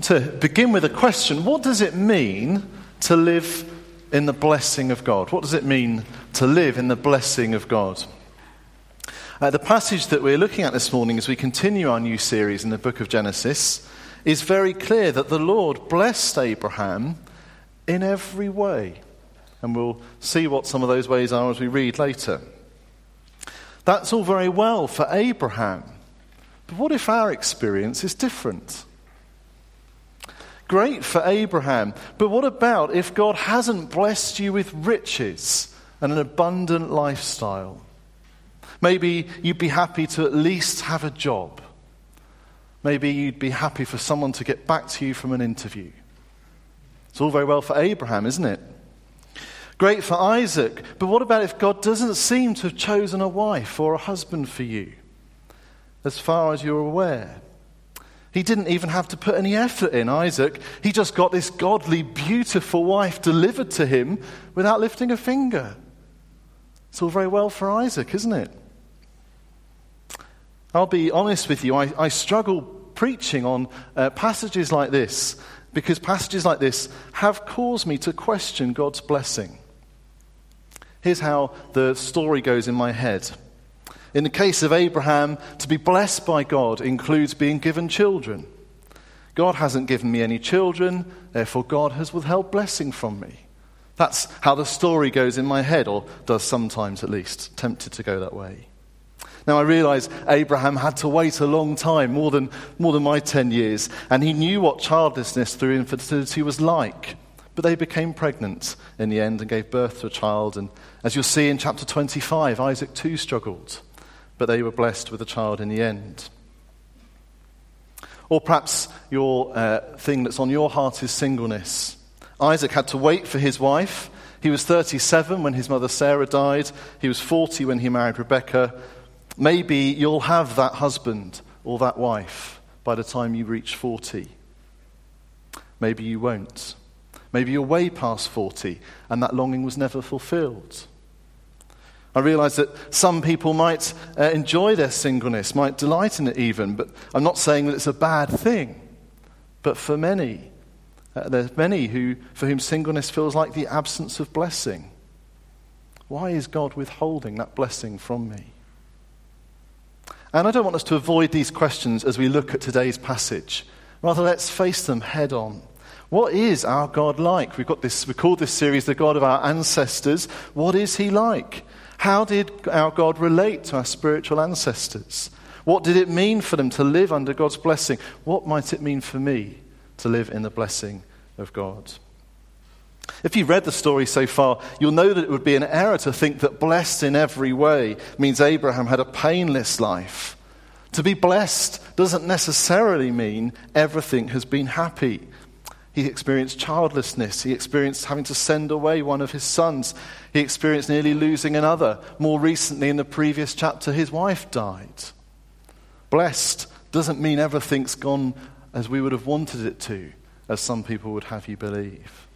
to begin with a question What does it mean to live in the blessing of God? What does it mean to live in the blessing of God? Uh, the passage that we're looking at this morning as we continue our new series in the book of Genesis is very clear that the Lord blessed Abraham in every way. And we'll see what some of those ways are as we read later. That's all very well for Abraham. But what if our experience is different? Great for Abraham. But what about if God hasn't blessed you with riches and an abundant lifestyle? Maybe you'd be happy to at least have a job. Maybe you'd be happy for someone to get back to you from an interview. It's all very well for Abraham, isn't it? Great for Isaac. But what about if God doesn't seem to have chosen a wife or a husband for you, as far as you're aware? He didn't even have to put any effort in, Isaac. He just got this godly, beautiful wife delivered to him without lifting a finger. It's all very well for Isaac, isn't it? I'll be honest with you, I, I struggle preaching on uh, passages like this because passages like this have caused me to question God's blessing. Here's how the story goes in my head. In the case of Abraham, to be blessed by God includes being given children. God hasn't given me any children, therefore, God has withheld blessing from me. That's how the story goes in my head, or does sometimes at least, tempted to go that way. Now, I realize Abraham had to wait a long time, more than, more than my 10 years, and he knew what childlessness through infertility was like. But they became pregnant in the end and gave birth to a child. And as you'll see in chapter 25, Isaac too struggled but they were blessed with a child in the end. Or perhaps your uh, thing that's on your heart is singleness. Isaac had to wait for his wife. He was 37 when his mother Sarah died. He was 40 when he married Rebecca. Maybe you'll have that husband or that wife by the time you reach 40. Maybe you won't. Maybe you're way past 40 and that longing was never fulfilled. I realize that some people might uh, enjoy their singleness, might delight in it even, but I'm not saying that it's a bad thing. But for many, uh, there's many who, for whom singleness feels like the absence of blessing. Why is God withholding that blessing from me? And I don't want us to avoid these questions as we look at today's passage. Rather, let's face them head on. What is our God like? We've got this, we call this series the God of our ancestors. What is he like? How did our God relate to our spiritual ancestors? What did it mean for them to live under God's blessing? What might it mean for me to live in the blessing of God? If you've read the story so far, you'll know that it would be an error to think that blessed in every way means Abraham had a painless life. To be blessed doesn't necessarily mean everything has been happy. He experienced childlessness. He experienced having to send away one of his sons. He experienced nearly losing another. More recently, in the previous chapter, his wife died. Blessed doesn't mean everything's gone as we would have wanted it to, as some people would have you believe.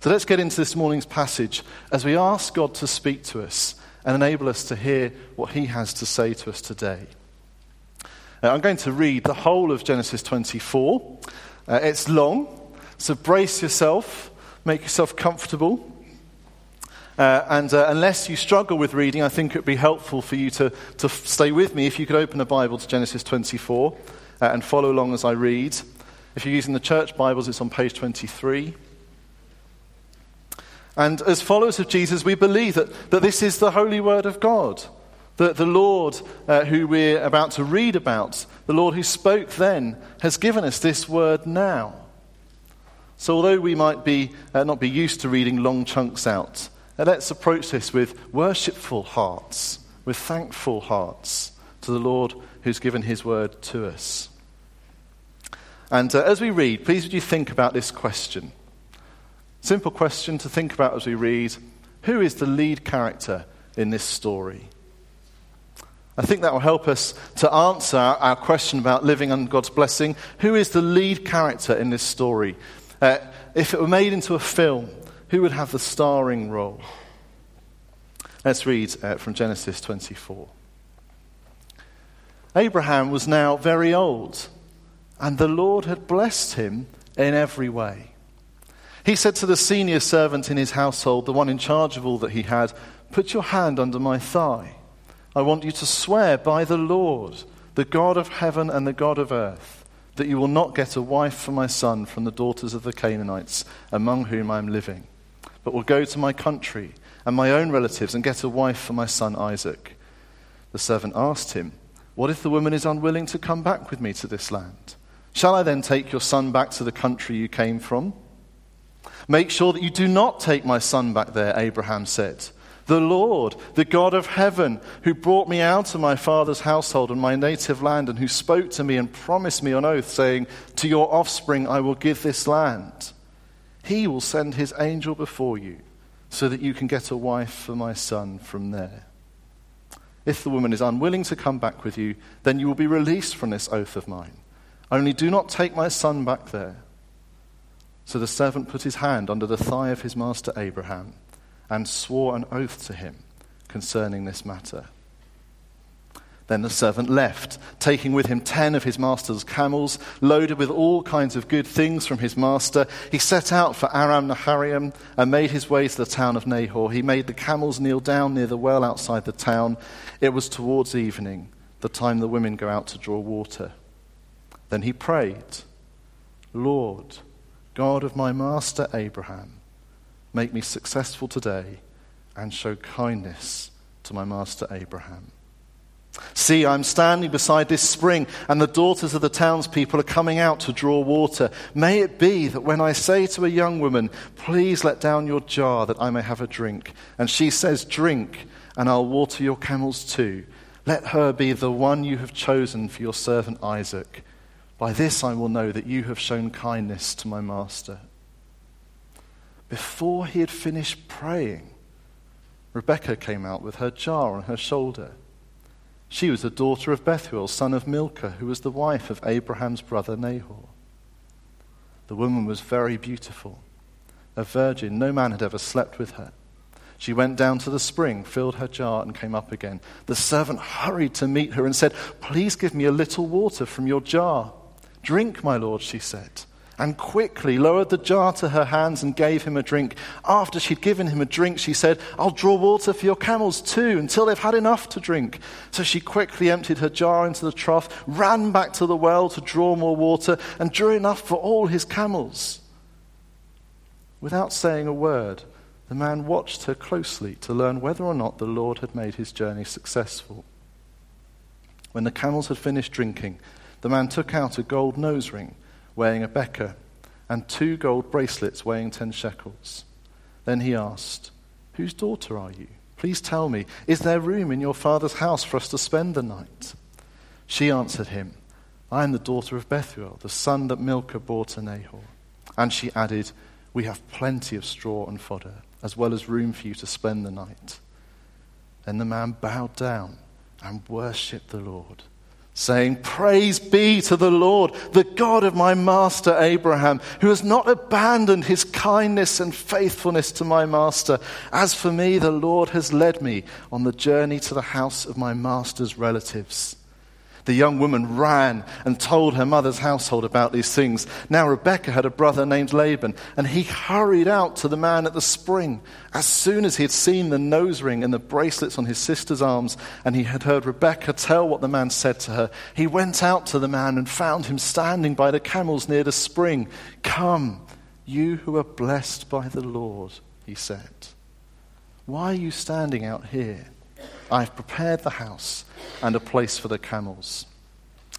So let's get into this morning's passage as we ask God to speak to us and enable us to hear what he has to say to us today. Uh, I'm going to read the whole of Genesis 24. Uh, it's long, so brace yourself, make yourself comfortable. Uh, and uh, unless you struggle with reading, I think it would be helpful for you to, to stay with me if you could open a Bible to Genesis 24 uh, and follow along as I read. If you're using the church Bibles, it's on page 23. And as followers of Jesus, we believe that, that this is the holy word of God. That the Lord, uh, who we're about to read about, the Lord who spoke then, has given us this word now. So, although we might be, uh, not be used to reading long chunks out, uh, let's approach this with worshipful hearts, with thankful hearts to the Lord who's given his word to us. And uh, as we read, please would you think about this question? Simple question to think about as we read Who is the lead character in this story? I think that will help us to answer our question about living under God's blessing. Who is the lead character in this story? Uh, if it were made into a film, who would have the starring role? Let's read uh, from Genesis 24. Abraham was now very old, And the Lord had blessed him in every way. He said to the senior servant in his household, the one in charge of all that he had, Put your hand under my thigh. I want you to swear by the Lord, the God of heaven and the God of earth, that you will not get a wife for my son from the daughters of the Canaanites among whom I am living, but will go to my country and my own relatives and get a wife for my son Isaac. The servant asked him, What if the woman is unwilling to come back with me to this land? Shall I then take your son back to the country you came from? Make sure that you do not take my son back there, Abraham said. The Lord, the God of heaven, who brought me out of my father's household and my native land, and who spoke to me and promised me on oath, saying, To your offspring I will give this land. He will send his angel before you, so that you can get a wife for my son from there. If the woman is unwilling to come back with you, then you will be released from this oath of mine. Only do not take my son back there. So the servant put his hand under the thigh of his master Abraham and swore an oath to him concerning this matter. Then the servant left, taking with him ten of his master's camels, loaded with all kinds of good things from his master. He set out for Aram Naharaim and made his way to the town of Nahor. He made the camels kneel down near the well outside the town. It was towards evening, the time the women go out to draw water. Then he prayed, Lord, God of my master Abraham, make me successful today and show kindness to my master Abraham. See, I'm standing beside this spring, and the daughters of the townspeople are coming out to draw water. May it be that when I say to a young woman, Please let down your jar that I may have a drink, and she says, Drink, and I'll water your camels too, let her be the one you have chosen for your servant Isaac. By this I will know that you have shown kindness to my master. Before he had finished praying, Rebekah came out with her jar on her shoulder. She was the daughter of Bethuel, son of Milcah, who was the wife of Abraham's brother Nahor. The woman was very beautiful, a virgin. No man had ever slept with her. She went down to the spring, filled her jar, and came up again. The servant hurried to meet her and said, Please give me a little water from your jar. Drink, my lord, she said, and quickly lowered the jar to her hands and gave him a drink. After she'd given him a drink, she said, I'll draw water for your camels too, until they've had enough to drink. So she quickly emptied her jar into the trough, ran back to the well to draw more water, and drew enough for all his camels. Without saying a word, the man watched her closely to learn whether or not the Lord had made his journey successful. When the camels had finished drinking, the man took out a gold nose ring weighing a beka and two gold bracelets weighing ten shekels. Then he asked, Whose daughter are you? Please tell me, is there room in your father's house for us to spend the night? She answered him, I am the daughter of Bethuel, the son that Milcah bore to Nahor. And she added, We have plenty of straw and fodder, as well as room for you to spend the night. Then the man bowed down and worshipped the Lord saying, Praise be to the Lord, the God of my master Abraham, who has not abandoned his kindness and faithfulness to my master. As for me, the Lord has led me on the journey to the house of my master's relatives. The young woman ran and told her mother's household about these things. Now Rebekah had a brother named Laban, and he hurried out to the man at the spring. As soon as he had seen the nose ring and the bracelets on his sister's arms, and he had heard Rebekah tell what the man said to her, he went out to the man and found him standing by the camels near the spring. Come, you who are blessed by the Lord, he said. Why are you standing out here? I have prepared the house and a place for the camels.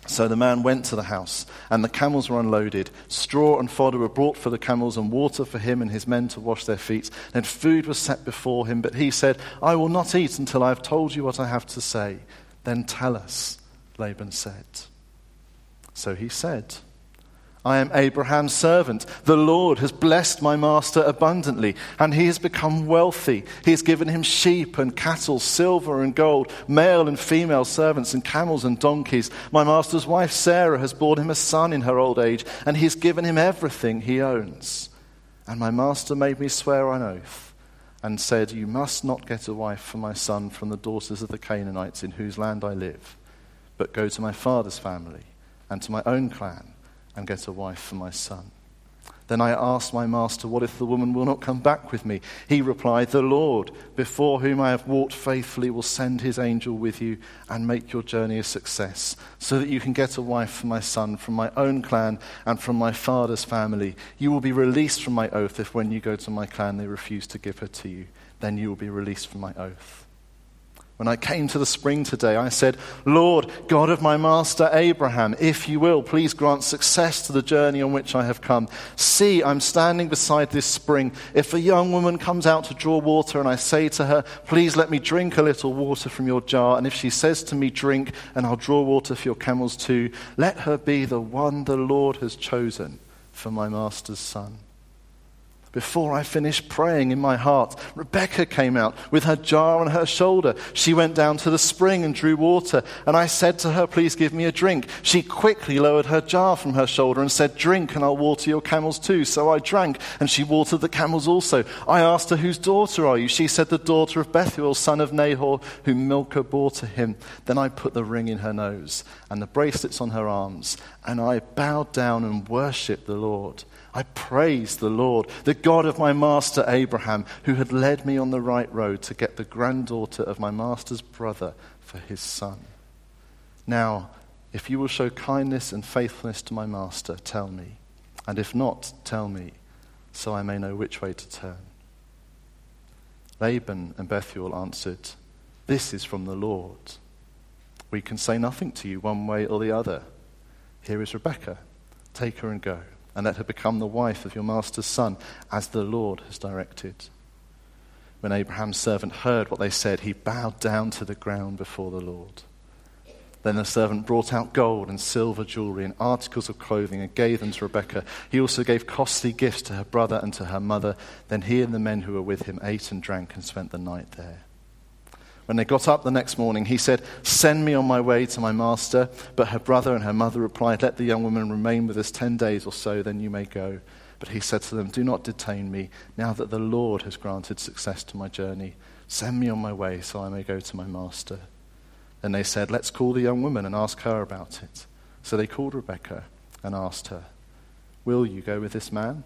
So the man went to the house, and the camels were unloaded. Straw and fodder were brought for the camels, and water for him and his men to wash their feet. Then food was set before him, but he said, I will not eat until I have told you what I have to say. Then tell us, Laban said. So he said, I am Abraham's servant. The Lord has blessed my master abundantly, and he has become wealthy. He has given him sheep and cattle, silver and gold, male and female servants, and camels and donkeys. My master's wife Sarah has borne him a son in her old age, and he has given him everything he owns. And my master made me swear on oath and said, You must not get a wife for my son from the daughters of the Canaanites in whose land I live, but go to my father's family and to my own clan and get a wife for my son. Then I asked my master, What if the woman will not come back with me? He replied, The Lord, before whom I have walked faithfully, will send his angel with you and make your journey a success, so that you can get a wife for my son from my own clan and from my father's family. You will be released from my oath if when you go to my clan they refuse to give her to you. Then you will be released from my oath. When I came to the spring today, I said, Lord, God of my master Abraham, if you will, please grant success to the journey on which I have come. See, I'm standing beside this spring. If a young woman comes out to draw water and I say to her, Please let me drink a little water from your jar, and if she says to me, Drink, and I'll draw water for your camels too, let her be the one the Lord has chosen for my master's son. Before I finished praying in my heart, Rebecca came out with her jar on her shoulder. She went down to the spring and drew water, and I said to her, Please give me a drink. She quickly lowered her jar from her shoulder and said, Drink, and I'll water your camels too. So I drank, and she watered the camels also. I asked her, Whose daughter are you? She said, The daughter of Bethuel, son of Nahor, whom Milcah bore to him. Then I put the ring in her nose and the bracelets on her arms, and I bowed down and worshipped the Lord. I praised the Lord, the God of my master Abraham, who had led me on the right road to get the granddaughter of my master's brother for his son. Now, if you will show kindness and faithfulness to my master, tell me. And if not, tell me, so I may know which way to turn. Laban and Bethuel answered, This is from the Lord. We can say nothing to you one way or the other. Here is Rebekah. Take her and go and let her become the wife of your master's son, as the Lord has directed. When Abraham's servant heard what they said, he bowed down to the ground before the Lord. Then the servant brought out gold and silver jewelry and articles of clothing and gave them to Rebekah. He also gave costly gifts to her brother and to her mother. Then he and the men who were with him ate and drank and spent the night there. When they got up the next morning, he said, Send me on my way to my master. But her brother and her mother replied, Let the young woman remain with us ten days or so, then you may go. But he said to them, Do not detain me, now that the Lord has granted success to my journey. Send me on my way so I may go to my master. Then they said, Let's call the young woman and ask her about it. So they called Rebekah and asked her, Will you go with this man?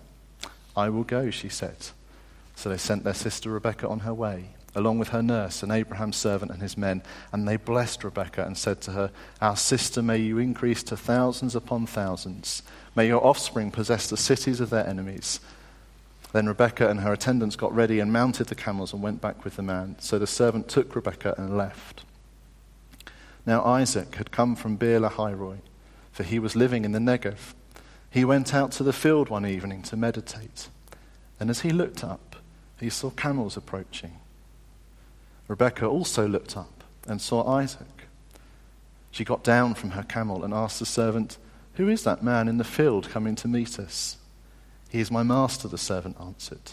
I will go, she said. So they sent their sister Rebekah on her way along with her nurse and Abraham's servant and his men. And they blessed Rebekah and said to her, Our sister, may you increase to thousands upon thousands. May your offspring possess the cities of their enemies. Then Rebekah and her attendants got ready and mounted the camels and went back with the man. So the servant took Rebekah and left. Now Isaac had come from Beer Lahai for he was living in the Negev. He went out to the field one evening to meditate. And as he looked up, he saw camels approaching. Rebekah also looked up and saw Isaac. She got down from her camel and asked the servant, Who is that man in the field coming to meet us? He is my master, the servant answered.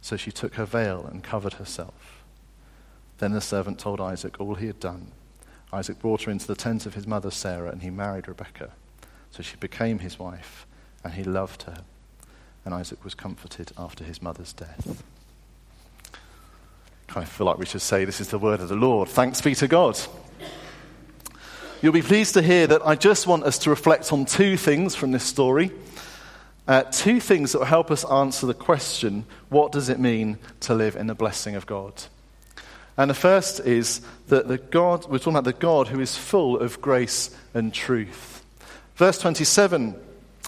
So she took her veil and covered herself. Then the servant told Isaac all he had done. Isaac brought her into the tent of his mother Sarah, and he married Rebekah. So she became his wife, and he loved her. And Isaac was comforted after his mother's death of feel like we should say, This is the word of the Lord. Thanks be to God. You'll be pleased to hear that I just want us to reflect on two things from this story. Uh, two things that will help us answer the question what does it mean to live in the blessing of God? And the first is that the God, we're talking about the God who is full of grace and truth. Verse 27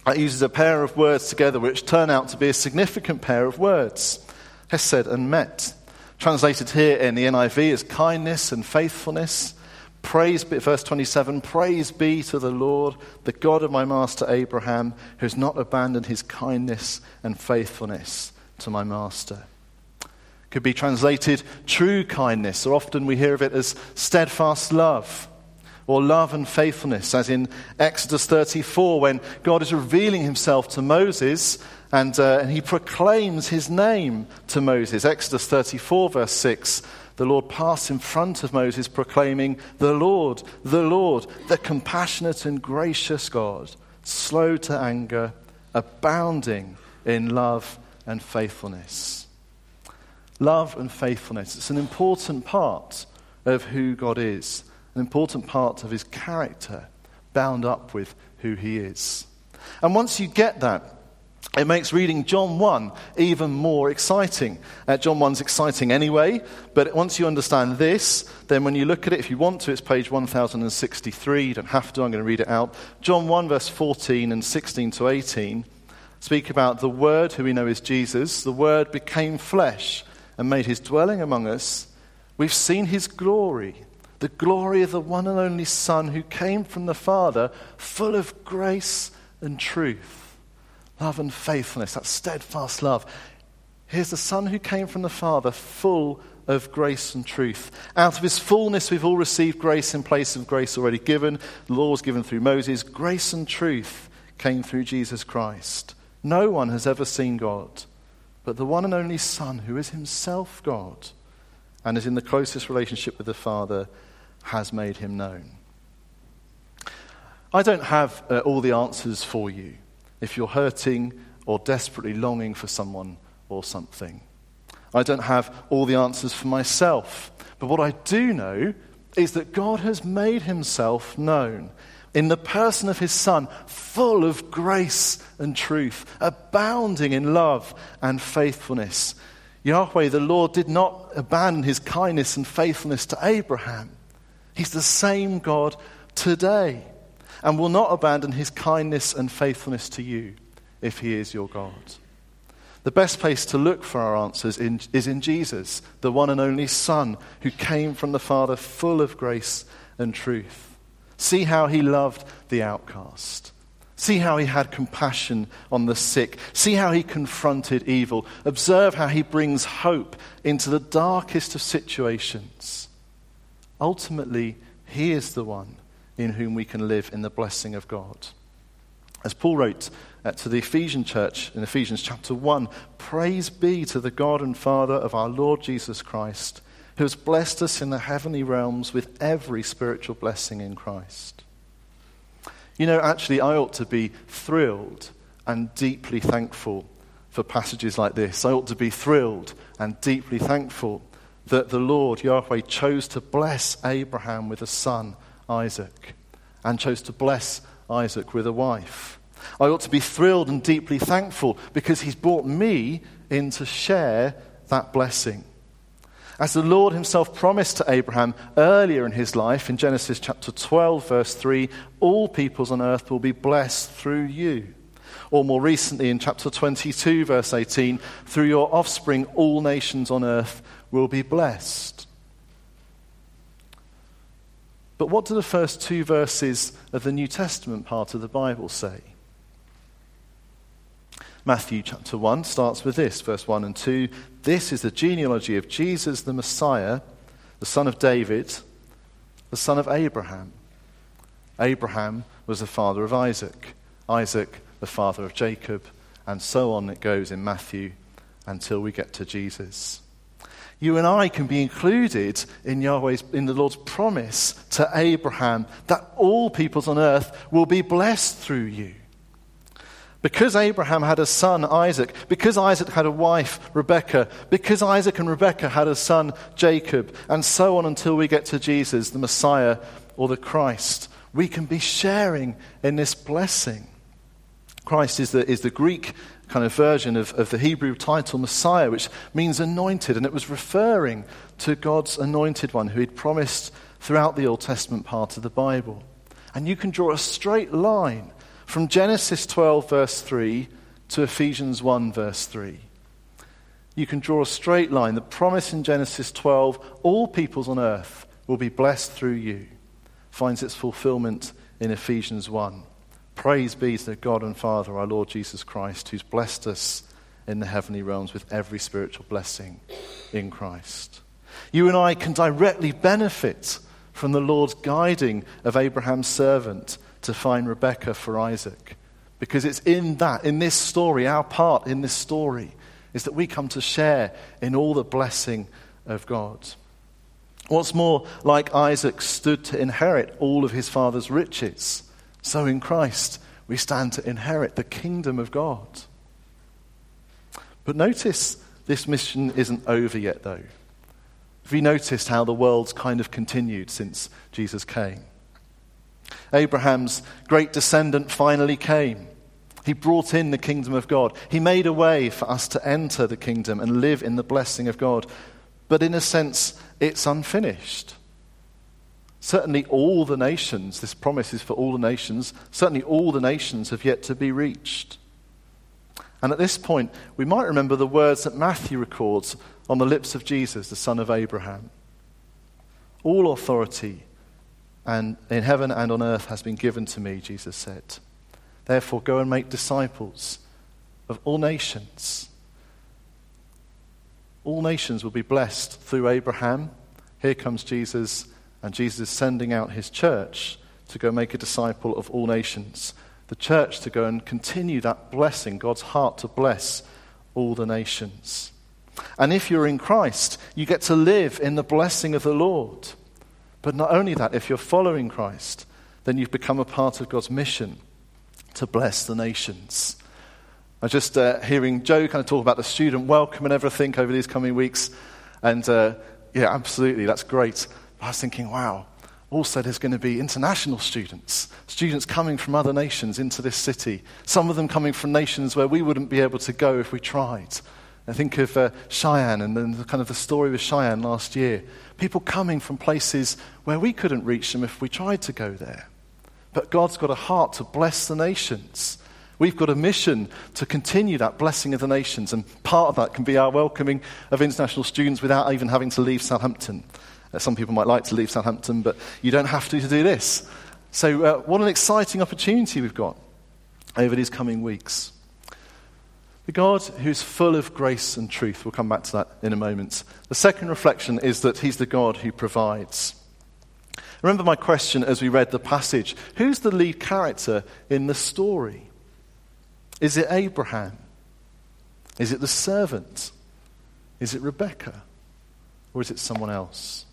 uh, uses a pair of words together which turn out to be a significant pair of words Hesed and Emet. Translated here in the NIV is kindness and faithfulness. Praise be, verse 27 Praise be to the Lord, the God of my master Abraham, who has not abandoned his kindness and faithfulness to my master. Could be translated true kindness, or often we hear of it as steadfast love or love and faithfulness, as in Exodus 34, when God is revealing himself to Moses and, uh, and he proclaims his name to Moses. Exodus 34, verse 6. The Lord passed in front of Moses, proclaiming, The Lord, the Lord, the compassionate and gracious God, slow to anger, abounding in love and faithfulness. Love and faithfulness. It's an important part of who God is an important part of his character bound up with who he is. And once you get that, it makes reading John 1 even more exciting. Uh, John 1's exciting anyway, but once you understand this, then when you look at it, if you want to, it's page 1063. You don't have to, I'm going to read it out. John 1, verse 14 and 16 to 18 speak about the Word, who we know is Jesus. The Word became flesh and made his dwelling among us. We've seen his glory, the glory of the one and only Son who came from the Father, full of grace and truth love and faithfulness, that steadfast love. Here's the Son who came from the Father, full of grace and truth. Out of his fullness, we've all received grace in place of grace already given. The law was given through Moses. Grace and truth came through Jesus Christ. No one has ever seen God, but the one and only Son, who is himself God and is in the closest relationship with the Father, has made him known. I don't have uh, all the answers for you if you're hurting or desperately longing for someone or something. I don't have all the answers for myself, but what I do know is that God has made himself known in the person of his Son, full of grace and truth, abounding in love and faithfulness. Yahweh, the Lord, did not abandon his kindness and faithfulness to Abraham. He's the same God today and will not abandon his kindness and faithfulness to you if he is your God. The best place to look for our answers in, is in Jesus, the one and only Son who came from the Father full of grace and truth. See how he loved the outcast. See how he had compassion on the sick. See how he confronted evil. Observe how he brings hope into the darkest of situations. Ultimately, he is the one in whom we can live in the blessing of God. As Paul wrote uh, to the Ephesian church in Ephesians chapter 1 Praise be to the God and Father of our Lord Jesus Christ, who has blessed us in the heavenly realms with every spiritual blessing in Christ. You know, actually, I ought to be thrilled and deeply thankful for passages like this. I ought to be thrilled and deeply thankful that the Lord, Yahweh, chose to bless Abraham with a son Isaac and chose to bless Isaac with a wife. I ought to be thrilled and deeply thankful because he's brought me in to share that blessing. As the Lord himself promised to Abraham earlier in his life, in Genesis chapter 12, verse 3, all peoples on earth will be blessed through you. Or more recently, in chapter 22, verse 18, through your offspring, all nations on earth will be blessed. But what do the first two verses of the New Testament part of the Bible say? Matthew chapter 1 starts with this, verse 1 and 2. This is the genealogy of Jesus the Messiah, the son of David, the son of Abraham. Abraham was the father of Isaac, Isaac the father of Jacob, and so on it goes in Matthew until we get to Jesus you and I can be included in Yahweh's, in the Lord's promise to Abraham that all peoples on earth will be blessed through you. Because Abraham had a son, Isaac, because Isaac had a wife, Rebekah, because Isaac and Rebekah had a son, Jacob, and so on until we get to Jesus, the Messiah or the Christ, we can be sharing in this blessing. Christ is the, is the Greek kind of version of, of the Hebrew title Messiah, which means anointed, and it was referring to God's anointed one who he'd promised throughout the Old Testament part of the Bible. And you can draw a straight line from Genesis 12, verse 3, to Ephesians 1, verse 3. You can draw a straight line. The promise in Genesis 12, all peoples on earth will be blessed through you, finds its fulfillment in Ephesians 1. Praise be to God and Father, our Lord Jesus Christ, who's blessed us in the heavenly realms with every spiritual blessing in Christ. You and I can directly benefit from the Lord's guiding of Abraham's servant to find Rebekah for Isaac. Because it's in that, in this story, our part in this story, is that we come to share in all the blessing of God. What's more, like Isaac stood to inherit all of his father's riches so in Christ, we stand to inherit the kingdom of God. But notice this mission isn't over yet, though. Have you noticed how the world's kind of continued since Jesus came? Abraham's great descendant finally came. He brought in the kingdom of God. He made a way for us to enter the kingdom and live in the blessing of God. But in a sense, it's unfinished. Certainly, all the nations, this promise is for all the nations, certainly all the nations have yet to be reached. And at this point, we might remember the words that Matthew records on the lips of Jesus, the son of Abraham. All authority and in heaven and on earth has been given to me, Jesus said. Therefore, go and make disciples of all nations. All nations will be blessed through Abraham. Here comes Jesus and Jesus is sending out his church to go make a disciple of all nations. The church to go and continue that blessing, God's heart to bless all the nations. And if you're in Christ, you get to live in the blessing of the Lord. But not only that, if you're following Christ, then you've become a part of God's mission to bless the nations. I was just uh, hearing Joe kind of talk about the student welcome and everything over these coming weeks. And uh, yeah, absolutely, that's great. I was thinking, wow, also there's going to be international students, students coming from other nations into this city, some of them coming from nations where we wouldn't be able to go if we tried. I think of uh, Cheyenne and then the, kind of the story with Cheyenne last year. People coming from places where we couldn't reach them if we tried to go there. But God's got a heart to bless the nations. We've got a mission to continue that blessing of the nations, and part of that can be our welcoming of international students without even having to leave Southampton. Uh, some people might like to leave Southampton, but you don't have to to do this. So, uh, what an exciting opportunity we've got over these coming weeks. The God who's full of grace and truth, we'll come back to that in a moment. The second reflection is that He's the God who provides. Remember my question as we read the passage who's the lead character in the story? Is it Abraham? Is it the servant? Is it Rebecca? Or is it someone else?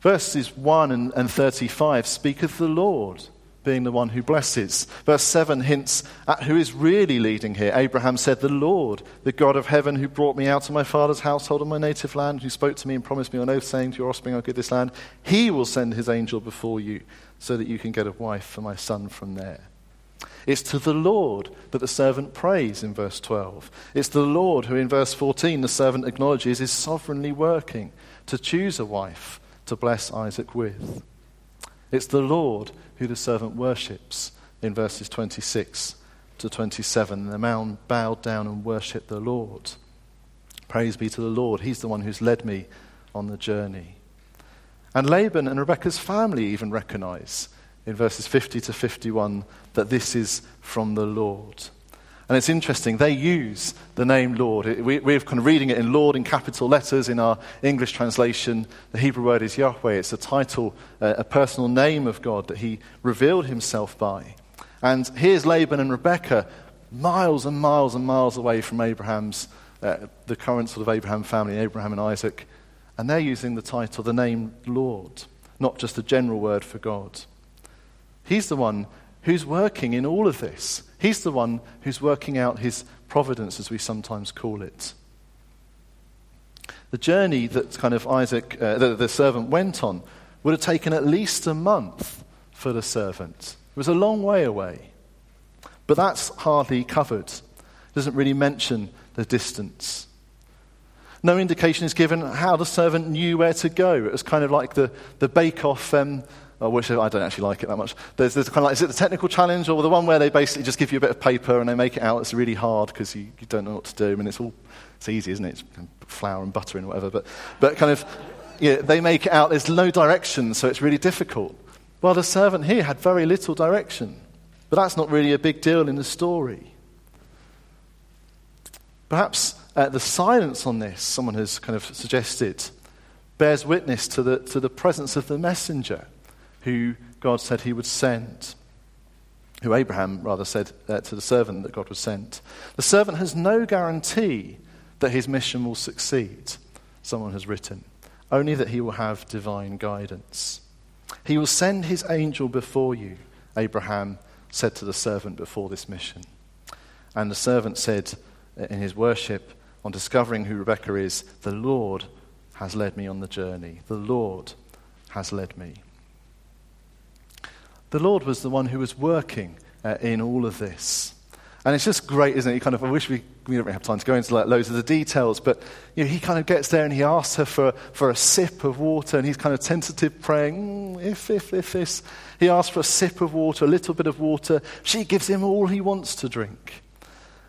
Verses 1 and, and 35 speak of the Lord being the one who blesses. Verse 7 hints at who is really leading here. Abraham said, The Lord, the God of heaven, who brought me out of my father's household and my native land, who spoke to me and promised me on oath, saying, To your offspring I'll give this land, he will send his angel before you, so that you can get a wife for my son from there. It's to the Lord that the servant prays in verse 12. It's the Lord who, in verse 14, the servant acknowledges is sovereignly working to choose a wife to bless Isaac with. It's the Lord who the servant worships in verses 26 to 27. The man bowed down and worshipped the Lord. Praise be to the Lord. He's the one who's led me on the journey. And Laban and Rebekah's family even recognize in verses 50 to 51 that this is from the Lord. And it's interesting, they use the name Lord. We, we're kind of reading it in Lord in capital letters in our English translation. The Hebrew word is Yahweh. It's a title, a personal name of God that he revealed himself by. And here's Laban and Rebekah, miles and miles and miles away from Abraham's, uh, the current sort of Abraham family, Abraham and Isaac. And they're using the title, the name Lord, not just a general word for God. He's the one who's working in all of this. He's the one who's working out his providence, as we sometimes call it. The journey that kind of Isaac, uh, the, the servant, went on would have taken at least a month for the servant. It was a long way away. But that's hardly covered. It doesn't really mention the distance. No indication is given how the servant knew where to go. It was kind of like the, the bake off um, I wish I don't actually like it that much. There's, there's kind of like, is it the technical challenge or the one where they basically just give you a bit of paper and they make it out it's really hard because you, you don't know what to do and it's all it's easy, isn't it? It's flour and butter and whatever. But, but kind of, yeah, they make it out there's no direction, so it's really difficult. Well, the servant here had very little direction, but that's not really a big deal in the story. Perhaps uh, the silence on this, someone has kind of suggested, bears witness to the, to the presence of the messenger who God said he would send, who Abraham rather said uh, to the servant that God would send. The servant has no guarantee that his mission will succeed, someone has written, only that he will have divine guidance. He will send his angel before you, Abraham said to the servant before this mission. And the servant said in his worship, on discovering who Rebekah is, The Lord has led me on the journey. The Lord has led me. The Lord was the one who was working uh, in all of this. And it's just great, isn't it? You kind of, I wish we, we don't really have time to go into like loads of the details, but you know, he kind of gets there and he asks her for, for a sip of water, and he's kind of tentative, praying, mm, if, if, if this. He asks for a sip of water, a little bit of water. She gives him all he wants to drink.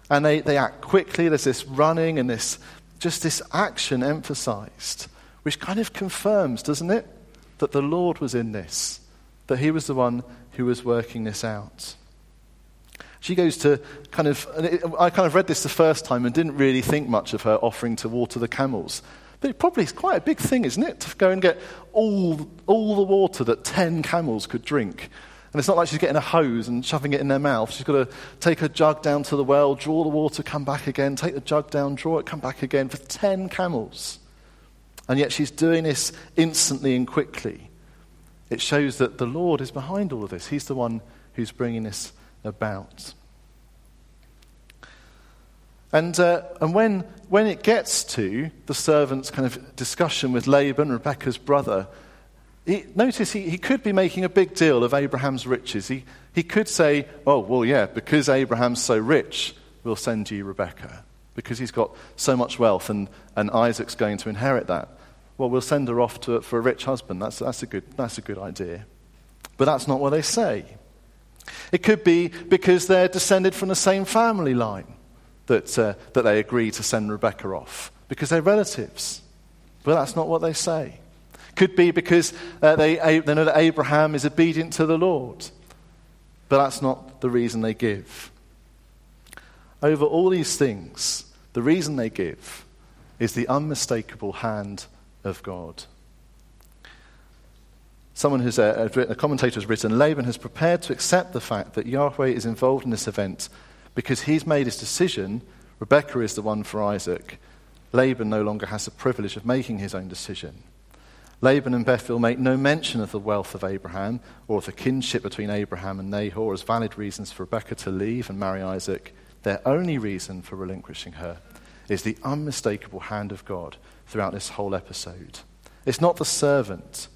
And they, they act quickly. There's this running and this, just this action emphasized, which kind of confirms, doesn't it, that the Lord was in this, that he was the one who was working this out. She goes to kind of, I kind of read this the first time and didn't really think much of her offering to water the camels. But it probably is quite a big thing, isn't it? To go and get all, all the water that 10 camels could drink. And it's not like she's getting a hose and shoving it in their mouth. She's got to take a jug down to the well, draw the water, come back again, take the jug down, draw it, come back again for 10 camels. And yet she's doing this instantly and quickly. It shows that the Lord is behind all of this. He's the one who's bringing this about. And, uh, and when, when it gets to the servant's kind of discussion with Laban, Rebecca's brother, he, notice he, he could be making a big deal of Abraham's riches. He, he could say, oh, well, yeah, because Abraham's so rich, we'll send you Rebecca. Because he's got so much wealth and, and Isaac's going to inherit that. Well, we'll send her off to, for a rich husband. That's, that's, a good, that's a good idea. But that's not what they say. It could be because they're descended from the same family line that, uh, that they agree to send Rebecca off, because they're relatives. But that's not what they say. Could be because uh, they, they know that Abraham is obedient to the Lord. But that's not the reason they give. Over all these things, the reason they give is the unmistakable hand of God. Someone who's uh, a, a commentator has written Laban has prepared to accept the fact that Yahweh is involved in this event because he's made his decision. Rebecca is the one for Isaac. Laban no longer has the privilege of making his own decision. Laban and Bethuel make no mention of the wealth of Abraham or of the kinship between Abraham and Nahor as valid reasons for Rebecca to leave and marry Isaac. Their only reason for relinquishing her is the unmistakable hand of God throughout this whole episode. It's not the servant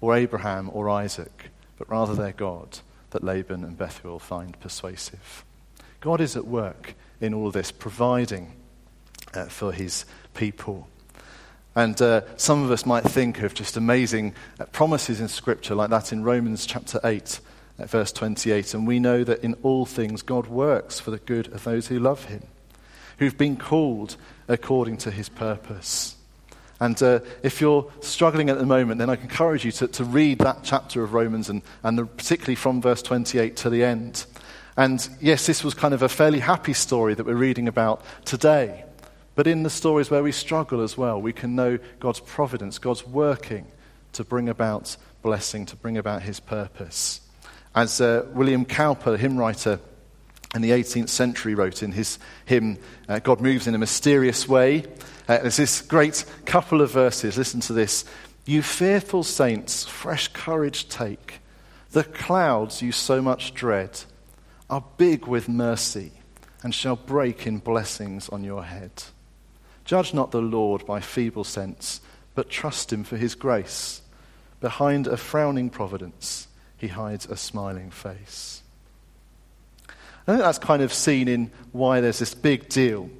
or Abraham or Isaac, but rather their God that Laban and Bethuel find persuasive. God is at work in all this, providing uh, for his people. And uh, some of us might think of just amazing uh, promises in Scripture, like that in Romans chapter 8, uh, verse 28. And we know that in all things God works for the good of those who love him, who've been called according to his purpose. And uh, if you're struggling at the moment, then I encourage you to, to read that chapter of Romans, and, and the, particularly from verse 28 to the end. And yes, this was kind of a fairly happy story that we're reading about today. But in the stories where we struggle as well, we can know God's providence, God's working to bring about blessing, to bring about his purpose. As uh, William Cowper, hymn writer in the 18th century, wrote in his hymn, uh, God Moves in a Mysterious Way, uh, there's this great couple of verses. Listen to this. You fearful saints, fresh courage take. The clouds you so much dread are big with mercy and shall break in blessings on your head. Judge not the Lord by feeble sense, but trust him for his grace. Behind a frowning providence, he hides a smiling face. I think that's kind of seen in why there's this big deal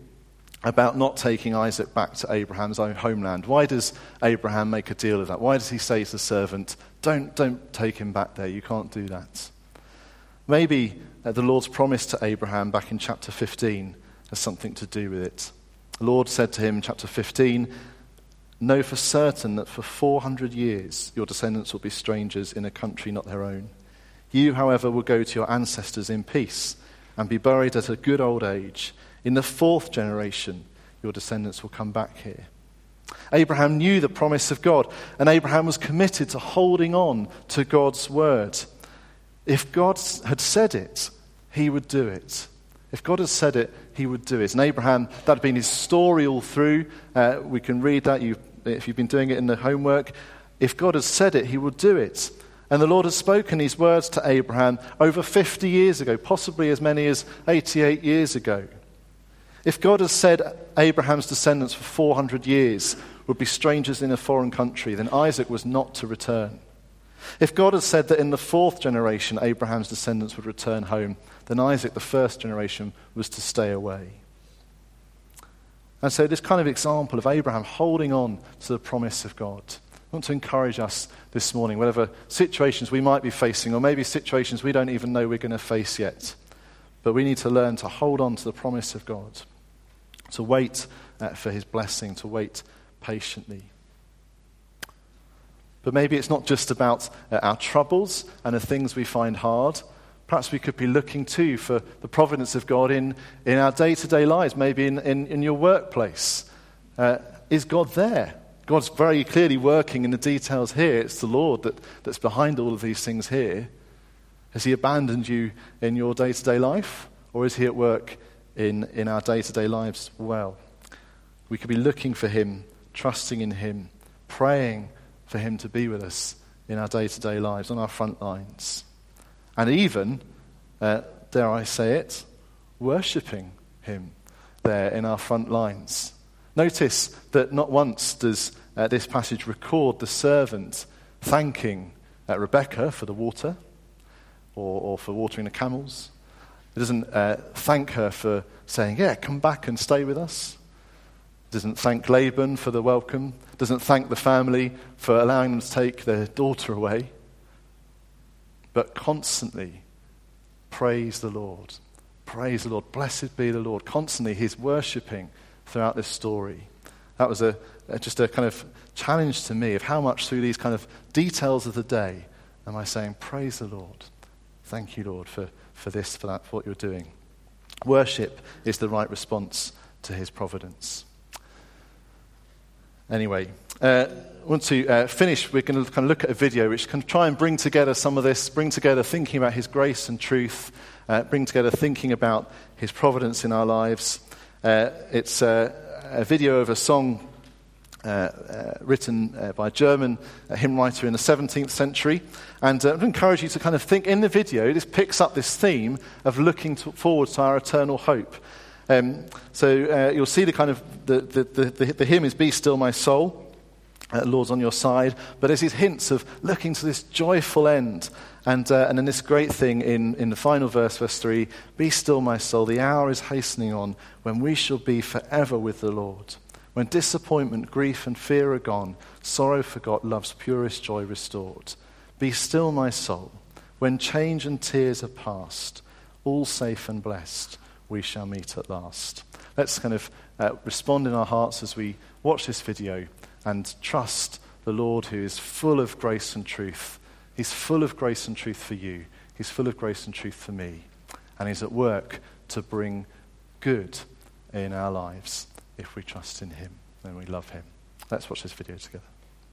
about not taking Isaac back to Abraham's own homeland. Why does Abraham make a deal of that? Why does he say to the servant, don't, don't take him back there, you can't do that? Maybe uh, the Lord's promise to Abraham back in chapter 15 has something to do with it. The Lord said to him in chapter 15, Know for certain that for 400 years your descendants will be strangers in a country not their own. You, however, will go to your ancestors in peace and be buried at a good old age in the fourth generation, your descendants will come back here. Abraham knew the promise of God, and Abraham was committed to holding on to God's word. If God had said it, he would do it. If God had said it, he would do it. And Abraham, that had been his story all through. Uh, we can read that you, if you've been doing it in the homework. If God had said it, he would do it. And the Lord has spoken these words to Abraham over 50 years ago, possibly as many as 88 years ago. If God has said Abraham's descendants for 400 years would be strangers in a foreign country, then Isaac was not to return. If God has said that in the fourth generation Abraham's descendants would return home, then Isaac, the first generation, was to stay away. And so, this kind of example of Abraham holding on to the promise of God. I want to encourage us this morning, whatever situations we might be facing, or maybe situations we don't even know we're going to face yet. But we need to learn to hold on to the promise of God, to wait uh, for his blessing, to wait patiently. But maybe it's not just about uh, our troubles and the things we find hard. Perhaps we could be looking too for the providence of God in, in our day to day lives, maybe in, in, in your workplace. Uh, is God there? God's very clearly working in the details here. It's the Lord that, that's behind all of these things here. Has He abandoned you in your day to day life? Or is He at work in, in our day to day lives well? We could be looking for Him, trusting in Him, praying for Him to be with us in our day to day lives, on our front lines. And even, uh, dare I say it, worshipping Him there in our front lines. Notice that not once does uh, this passage record the servant thanking uh, Rebecca for the water or, or, for watering the camels. It doesn't uh, thank her for saying, Yeah, come back and stay with us It doesn't thank Laban for the welcome, doesn't thank the family for allowing them to take their daughter away, but constantly praise the Lord. Praise the Lord. Blessed be the Lord. Constantly, he's worshipping throughout this story. That was a, just a kind of challenge to me of how much through these kind of details of the day am I saying, Praise the Lord. Thank you, Lord, for, for this, for that, for what you're doing. Worship is the right response to his providence. Anyway, uh, I want to uh, finish. We're going to kind of look at a video which can try and bring together some of this, bring together thinking about His grace and truth, uh, bring together thinking about His providence in our lives. Uh, it's a video of a song uh, uh, written uh, by a German uh, hymn writer in the 17th century. And uh, I would encourage you to kind of think in the video, this picks up this theme of looking to, forward to our eternal hope. Um, so uh, you'll see the kind of the, the, the, the, hymn is Be Still My Soul. Uh, Lord's on your side. But there's these hints of looking to this joyful end. And, uh, and then this great thing in, in the final verse, verse 3 Be still, my soul, the hour is hastening on when we shall be forever with the Lord. When disappointment, grief, and fear are gone, sorrow forgot, love's purest joy restored. Be still, my soul, when change and tears are past, all safe and blessed we shall meet at last. Let's kind of uh, respond in our hearts as we watch this video and trust the Lord who is full of grace and truth. He's full of grace and truth for you, He's full of grace and truth for me. And He's at work to bring good in our lives if we trust in Him and we love Him. Let's watch this video together.